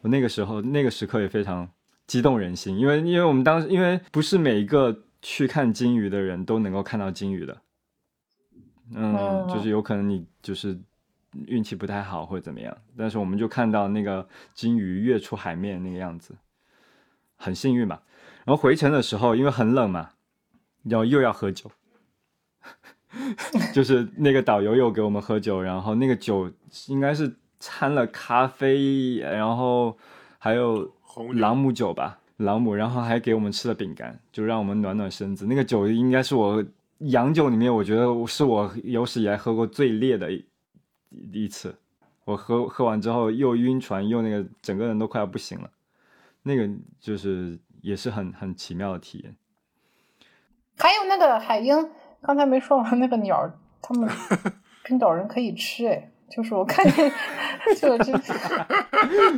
我那个时候那个时刻也非常激动人心，因为因为我们当时因为不是每一个去看金鱼的人都能够看到金鱼的，嗯，哦就是有可能你就是运气不太好或者怎么样，但是我们就看到那个金鱼跃出海面那个样子，很幸运嘛。然后回程的时候，因为很冷嘛，然后又要喝酒，就是那个导游又给我们喝酒，然后那个酒应该是掺了咖啡，然后还有红朗姆酒吧，朗姆，然后还给我们吃了饼干，就让我们暖暖身子。那个酒应该是我洋酒里面，我觉得是我有史以来喝过最烈的一一次。我喝喝完之后又晕船，又那个整个人都快要不行了。那个就是也是很很奇妙的体验。还有那个海鹰，刚才没说完 那个鸟他们 冰岛人可以吃哎，就是我看见 就这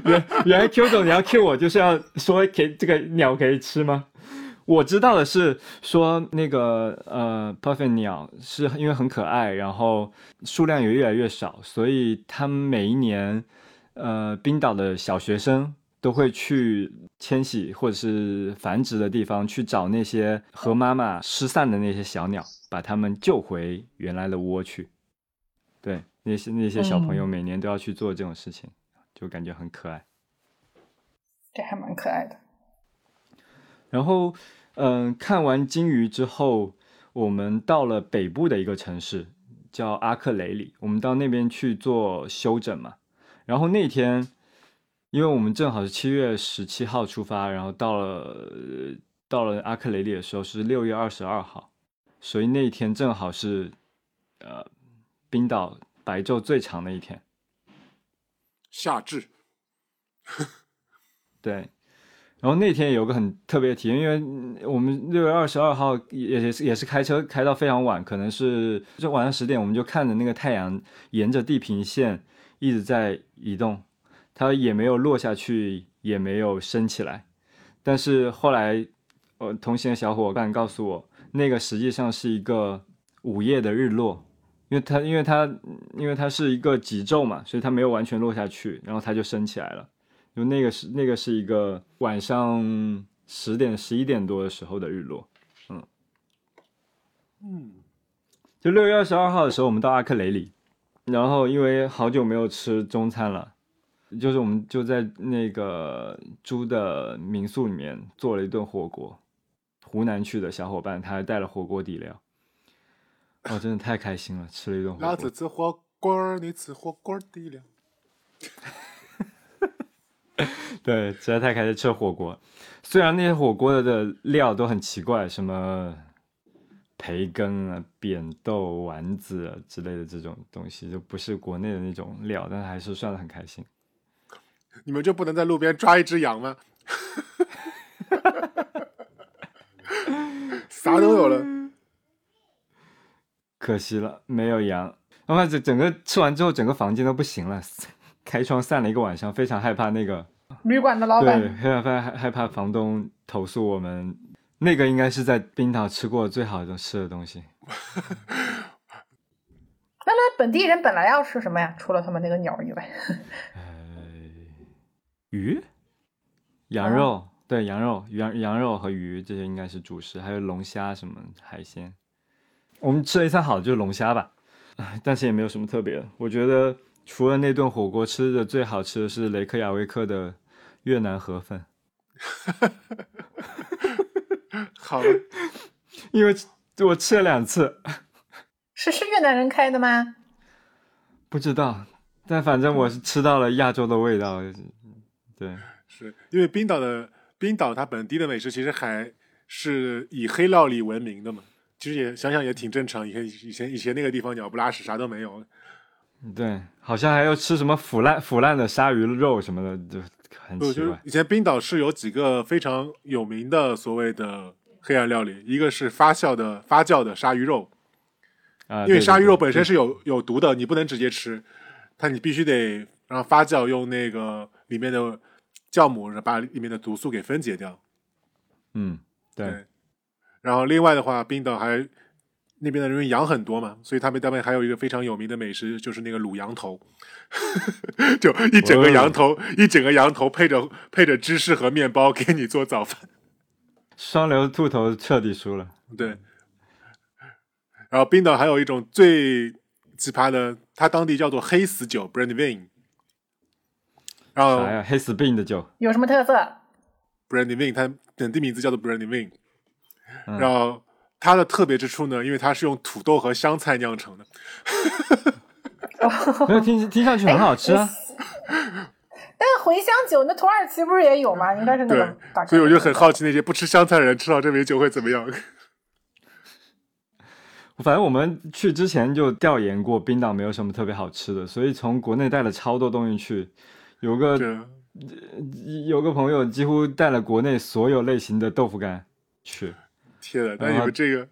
原原来 Q 总你要 Q 我就是要说给这个鸟可以吃吗？我知道的是说那个呃 puffin 鸟是因为很可爱，然后数量也越来越少，所以他们每一年呃冰岛的小学生都会去迁徙或者是繁殖的地方去找那些和妈妈失散的那些小鸟，把他们救回原来的窝去。对，那些那些小朋友嗯每年都要去做这种事情，就感觉很可爱。这还蛮可爱的。然后，嗯、看完鲸鱼之后，我们到了北部的一个城市，叫阿克雷里。我们到那边去做休整嘛。然后那天，因为我们正好是七月十七号出发，然后到了、呃到了阿克雷里的时候是六月二十二号，所以那一天正好是呃冰岛白昼最长的一天。夏至，对，然后那天有个很特别的体验，因为嗯我们六月二十二号也也是也是开车开到非常晚，可能是就晚上十点，我们就看着那个太阳沿着地平线一直在移动，它也没有落下去，也没有升起来。但是后来，呃，同行的小伙伴告诉我，那个实际上是一个午夜的日落，因为它因为它因为它是一个极昼嘛，所以它没有完全落下去，然后它就升起来了。就那个是那个是一个晚上十点十一点多的时候的日落，嗯。嗯，就六月二十二号的时候，我们到阿克雷里，然后因为好久没有吃中餐了，就是我们就在那个猪的民宿里面做了一顿火锅，湖南去的小伙伴他还带了火锅底料，哦，真的太开心了，吃了一顿火锅老子。吃火锅儿，你吃火锅底料。对，实在太开心吃火锅。虽然那些火锅的料都很奇怪，什么培根啊、扁豆、丸子啊之类的这种东西，就不是国内的那种料，但是还是算的很开心。你们就不能在路边抓一只羊吗？啥都有了，可惜了，没有羊。然后这整个吃完之后，整个房间都不行了，开窗散了一个晚上，非常害怕那个旅馆的老对，板，害怕害害怕房东投诉我们。那个应该是在冰岛吃过最好的吃的东西。那那本地人本来要吃什么呀？除了他们那个鸟以外，呃鱼、羊哦肉，对，羊肉、羊羊肉和鱼这些应该是主食，还有龙虾什么海鲜。我们吃了一餐好的就是龙虾吧，唉 但是也没有什么特别的。我觉得除了那顿火锅，吃的最好吃的是雷克雅未克的越南河粉，好了，因为我吃了两次，是是越南人开的吗？不知道，但反正我是吃到了亚洲的味道。对，是因为冰岛的冰岛它本地的美食其实还是以黑料理闻名的嘛。其实也想想也挺正常，以前以前以前那个地方鸟不拉屎，啥都没有。对，好像还要吃什么腐烂腐烂的鲨鱼肉什么的，就很不，奇怪。就是以前冰岛是有几个非常有名的所谓的黑暗料理，一个是发酵的发酵的鲨鱼肉，啊，因为鲨鱼肉本身是有有毒的，你不能直接吃，它你必须得让发酵，用那个里面的酵母把里面的毒素给分解掉。嗯，对，对，然后另外的话，冰岛还那边的人羊很多嘛，所以他们那边还有一个非常有名的美食，就是那个卤羊头，就一整个羊头，一整个羊头配着配着芝士和面包给你做早饭。双流兔头彻底输了。对，然后冰岛还有一种最奇葩的，它当地叫做黑死酒 （Brandywine），然后啥呀？黑死病的酒。有什么特色？Brandywine 它本地名字叫做 Brandywine，、嗯然后它的特别之处呢，因为它是用土豆和香菜酿成的，没有听听上去很好吃啊。但茴香酒那土耳其不是也有吗？应该是那对个大概。所以我就很好奇那些不吃香菜的人吃到这杯酒会怎么样。反正我们去之前就调研过，冰岛没有什么特别好吃的，所以从国内带了超多东西去。有个这有个朋友几乎带了国内所有类型的豆腐干去，天呐，那你们这个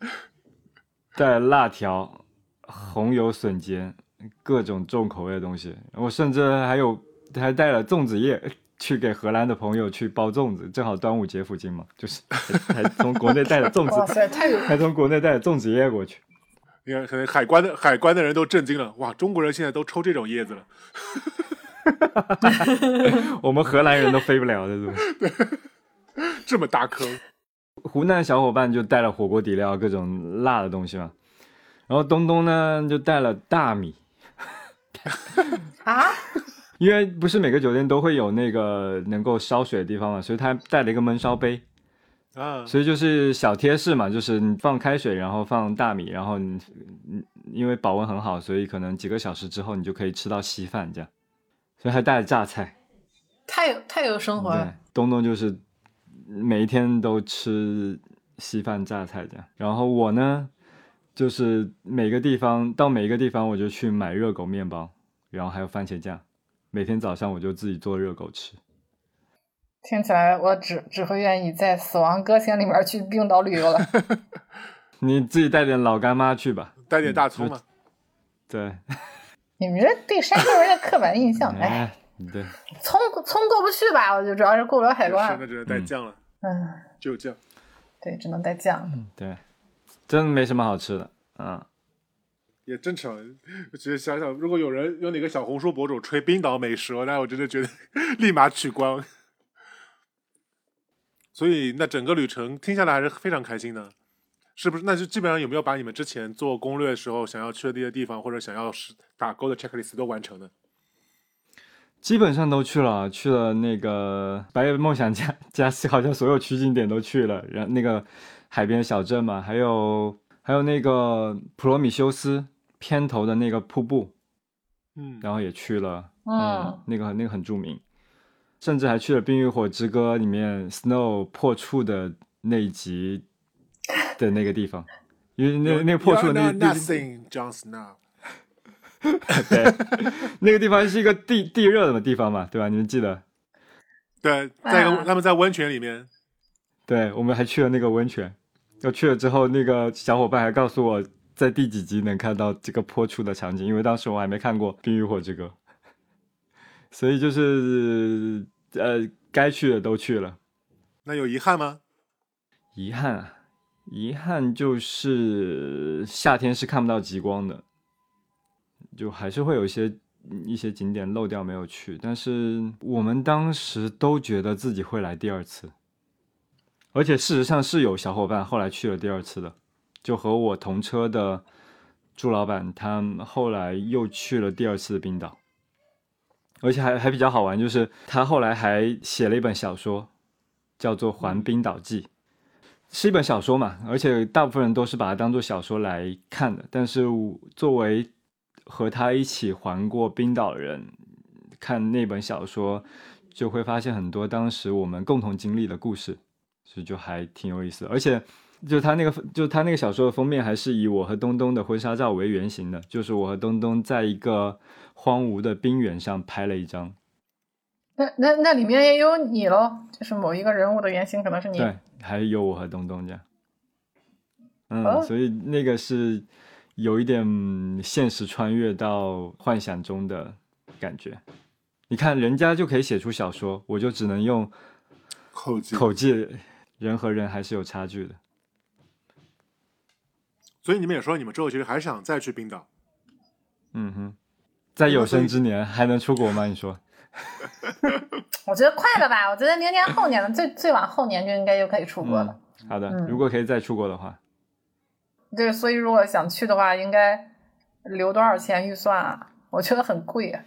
带了辣条、红油笋尖，各种重口味的东西。我甚至还有还带了粽子叶去给荷兰的朋友去包粽子，正好端午节附近嘛，就是还还从国内带了粽子，哇塞，太还从国内带了粽子叶过去。你看，可能海关的海关的人都震惊了，哇，中国人现在都抽这种叶子了。我们荷兰人都飞不了的，是吧？这么大坑，湖南小伙伴就带了火锅底料，各种辣的东西嘛。然后东东呢就带了大米，啊！因为不是每个酒店都会有那个能够烧水的地方嘛，所以他带了一个焖烧杯，啊，所以就是小贴士嘛，就是你放开水，然后放大米，然后你你因为保温很好，所以可能几个小时之后你就可以吃到稀饭这样。所以还带了榨菜，太有太有生活对了。，东东就是每一天都吃稀饭榨菜这样。然后我呢，就是每个地方到每一个地方我就去买热狗面包，然后还有番茄酱，每天早上我就自己做热狗吃。听起来我只只会愿意在《死亡搁浅》里面去冰岛旅游了。你自己带点老干妈去吧。带点大葱嘛。对，你们这对山东人的刻板印象，哎，哎，对，葱葱过不去吧？我就主要是过不了海是，关那。只能带酱了，嗯，只有酱。对，只能带酱。对，真没什么好吃的。嗯，也正常，我觉得想想，如果有人有哪个小红书博主吹冰岛美食，那我真的觉得 立马取关。所以，那整个旅程听下来还是非常开心的，是不是？那就基本上有没有把你们之前做攻略的时候想要去的那些地方，或者想要是打勾的 checklist 都完成呢？基本上都去了，去了那个白夜梦想家加西，好像所有取景点都去了，然后那个海边小镇嘛，还有还有那个普罗米修斯片头的那个瀑布，嗯，然后也去了，嗯那个那个很著名，甚至还去了《冰与火之歌》里面 Snow 破处的那一集的那个地方，因为那那个破处的那 You're 个 Jon Snow。对，那个地方是一个地地热的地方嘛，对吧？你们记得？对，在他们在温泉里面，对，我们还去了那个温泉。要去了之后，那个小伙伴还告诉我在第几集能看到这个破处的场景，因为当时我还没看过《冰与火之歌》，所以就是呃，该去的都去了。那有遗憾吗？遗憾啊，遗憾就是夏天是看不到极光的，就还是会有一些一些景点漏掉没有去。但是我们当时都觉得自己会来第二次，而且事实上是有小伙伴后来去了第二次的，就和我同车的朱老板，他后来又去了第二次的冰岛。而且还还比较好玩，就是他后来还写了一本小说，叫做《环冰岛记》。是一本小说嘛，而且大部分人都是把它当做小说来看的。但是作为和他一起环过冰岛人，看那本小说，就会发现很多当时我们共同经历的故事，所以就还挺有意思的。而且，就他那个，就他那个小说的封面，还是以我和东东的婚纱照为原型的，就是我和东东在一个荒芜的冰原上拍了一张。那那那里面也有你喽，就是某一个人物的原型可能是你。对，还有我和东东这样。嗯，哦所以那个是有一点现实穿越到幻想中的感觉。你看，人家就可以写出小说，我就只能用口技口技，人和人还是有差距的。所以你们也说你们之后其实还想再去冰岛。嗯哼，在有生之年还能出国吗？你说？我觉得快了吧？我觉得明年后年的最最晚后年就应该就可以出国了。好的，嗯如果可以再出国的话，对，所以如果想去的话，应该留多少钱预算啊？我觉得很贵啊。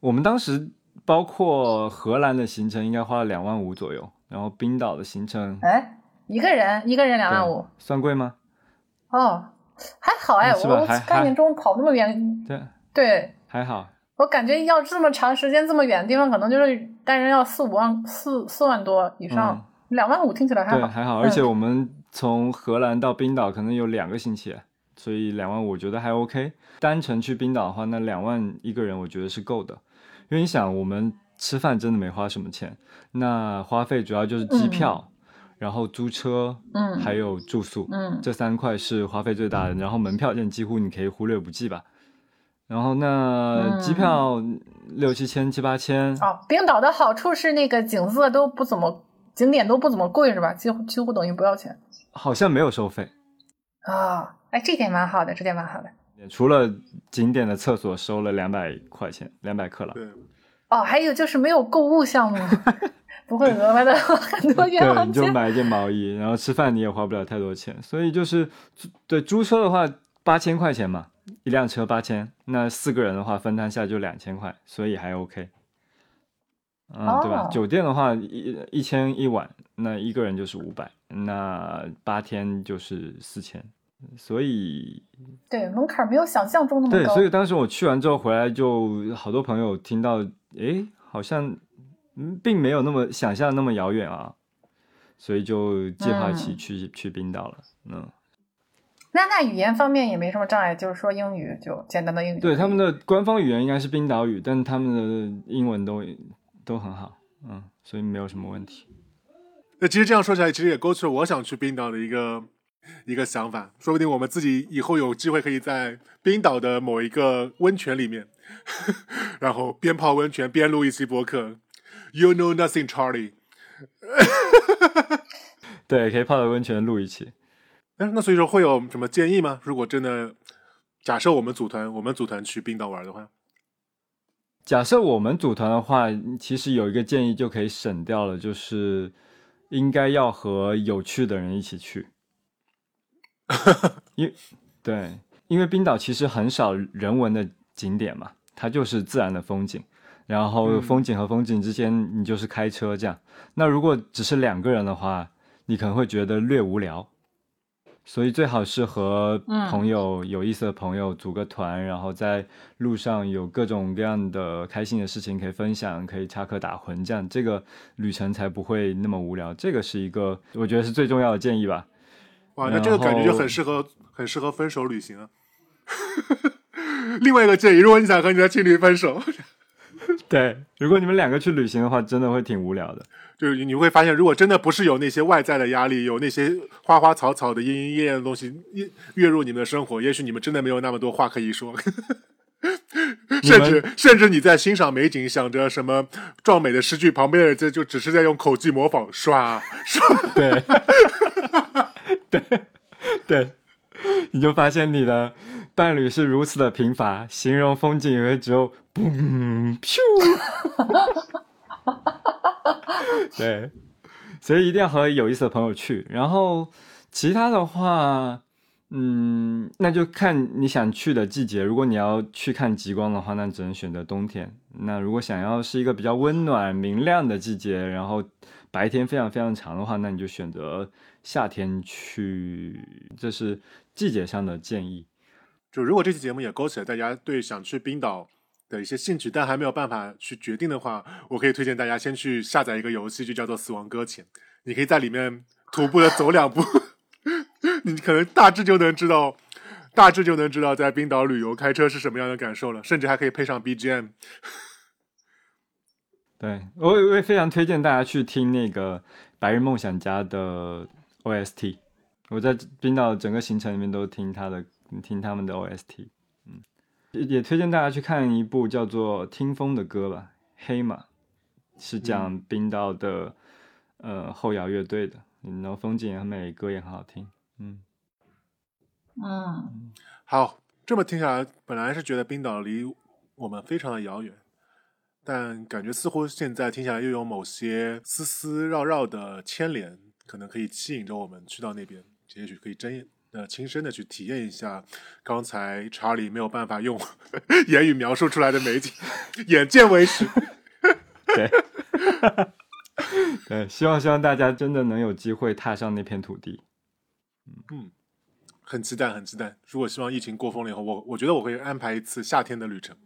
我们当时包括荷兰的行程应该花了两万五左右，然后冰岛的行程哎，一个人一个人两万五，算贵吗？哦，还好哎，我我是吧还概念中跑那么远，对，对还好。我感觉要这么长时间这么远的地方，可能就是单人要四五万四四万多以上，两、万五听起来还好对，好。还好，嗯而且我们从荷兰到冰岛可能有两个星期，所以两万五我觉得还 OK。单程去冰岛的话，那两万一个人我觉得是够的，因为你想，我们吃饭真的没花什么钱，那花费主要就是机票，然后租车，嗯还有住宿，嗯这三块是花费最大的。然后门票这几乎你可以忽略不计吧。然后那嗯机票六七千七八千，哦，冰岛的好处是那个景色都不怎么，景点都不怎么贵是吧？几乎几乎等于不要钱好像没有收费，啊、哎，这点蛮好的，这点蛮好的。除了景点的厕所收了两百块钱，两百克朗。对，哦，还有就是没有购物项目，不会额外的花很多冤对，枉钱。对你就买一件毛衣，然后吃饭你也花不了太多钱，所以就是租对租车的话八千块钱嘛，一辆车八千，那四个人的话分摊下来就两千块，所以还 OK。嗯，对吧？哦酒店的话一一千一晚，那一个人就是五百，那八天就是四千，所以对，门槛没有想象中那么对，高。所以当时我去完之后回来，就好多朋友听到，诶，好像嗯，并没有那么想象那么遥远啊，所以就计划起嗯去、去冰岛了。嗯，那那语言方面也没什么障碍，就是说英语就简单的英语。对，他们的官方语言应该是冰岛语，但他们的英文都都很好，嗯，所以没有什么问题。那其实这样说起来，其实也勾起了我想去冰岛的一个一个想法。说不定我们自己以后有机会可以在冰岛的某一个温泉里面，然后边泡温泉边录一期播客。You know nothing, Charlie。对，可以泡在温泉录一期。哎，那所以说会有什么建议吗？如果真的假设我们组团，我们组团去冰岛玩的话，假设我们组团的话，其实有一个建议就可以省掉了，就是应该要和有趣的人一起去。因对，因为冰岛其实很少人文的景点嘛，它就是自然的风景，然后嗯风景和风景之间你就是开车这样。那如果只是两个人的话，你可能会觉得略无聊，所以最好是和嗯朋友、有意思的朋友组个团，然后在路上有各种各样的开心的事情可以分享，可以插科打诨，这样这个旅程才不会那么无聊。这个是一个我觉得是最重要的建议吧。哇，那这个感觉就很适合很适合分手旅行啊。另外一个建议，如果你想和你的情侣分手，对，如果你们两个去旅行的话，真的会挺无聊的。就是你会发现，如果真的不是有那些外在的压力，有那些花花草草的莺莺燕燕的东西跃跃入你们的生活，也许你们真的没有那么多话可以说。甚至甚至你在欣赏美景，想着什么壮美的诗句，旁边的人就就只是在用口技模仿刷刷。对，对，对，你就发现你的伴侣是如此的贫乏，形容风景也只有嘣咻。对，所以一定要和有意思的朋友去。然后其他的话，嗯，那就看你想去的季节。如果你要去看极光的话，那只能选择冬天。那如果想要是一个比较温暖明亮的季节，然后白天非常非常长的话，那你就选择夏天去。这是季节上的建议。就如果这期节目也勾起了大家对想去冰岛的一些兴趣，但还没有办法去决定的话，我可以推荐大家先去下载一个游戏，就叫做《死亡搁浅》。你可以在里面徒步的走两步，你可能大致就能知道，大致就能知道在冰岛旅游开车是什么样的感受了，甚至还可以配上 BGM。对我也我也非常推荐大家去听那个《白日梦想家》的 OST。我在冰岛整个行程里面都听他的，听他们的 OST。嗯，也也推荐大家去看一部叫做《听风的歌》吧，黑马是讲冰岛的、呃后摇乐队的，然后风景也很美，歌也很好听。嗯，嗯，好，这么听下来，本来是觉得冰岛离我们非常的遥远，但感觉似乎现在听下来又有某些丝丝绕绕的牵连，可能可以吸引着我们去到那边，也许可以真呃亲身的去体验一下刚才查理没有办法用 言语描述出来的美景，眼见为实。对，对，希望希望大家真的能有机会踏上那片土地。嗯很期待，很期待。如果希望疫情过风了以后，我我觉得我会安排一次夏天的旅程。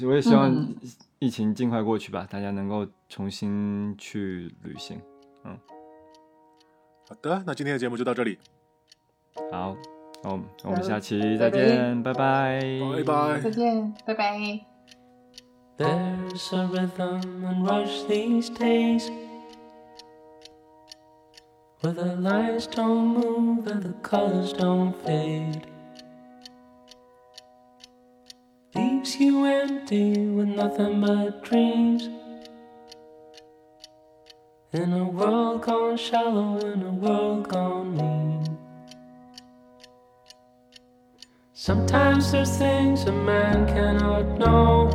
我也希望嗯疫情尽快过去吧，大家能够重新去旅行。好的，那今天的节目就到这里，好，那我们我们下期再见，拜拜，拜拜。再见，拜拜。There's a rhythm and rush these days where the lines don't move and the colors don't fade. Leaves you empty with nothing but dreams. In a world gone shallow, in a world gone mean. Sometimes there's things a man cannot know.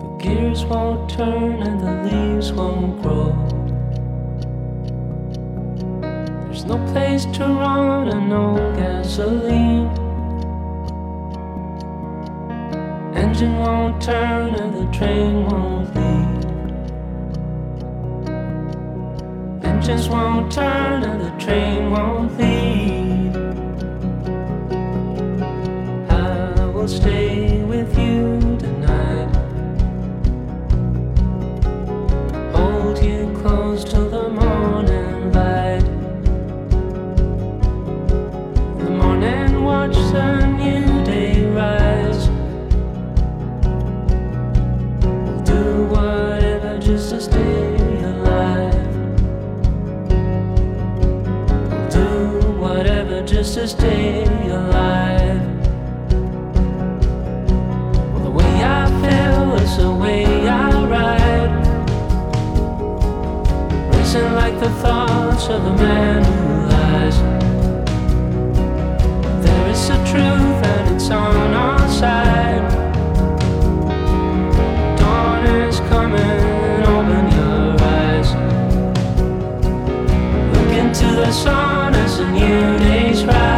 The gears won't turn and the leaves won't grow. There's no place to run and no gasoline. Engine won't turn and the train won't leave. Engines won't turn and the train won't leave. I will stay to stay alive. Well, the way I feel is the way I ride. Racing like the thoughts of a man who lies. There is a truth and it's on our side. Dawn is coming, open your eyes. Look into the sun a new day's rise.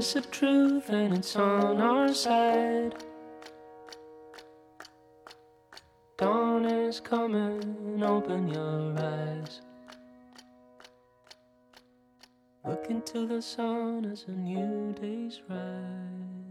Is a truth and it's on our side. Dawn is coming, open your eyes. Look into the sun as a new day's rise.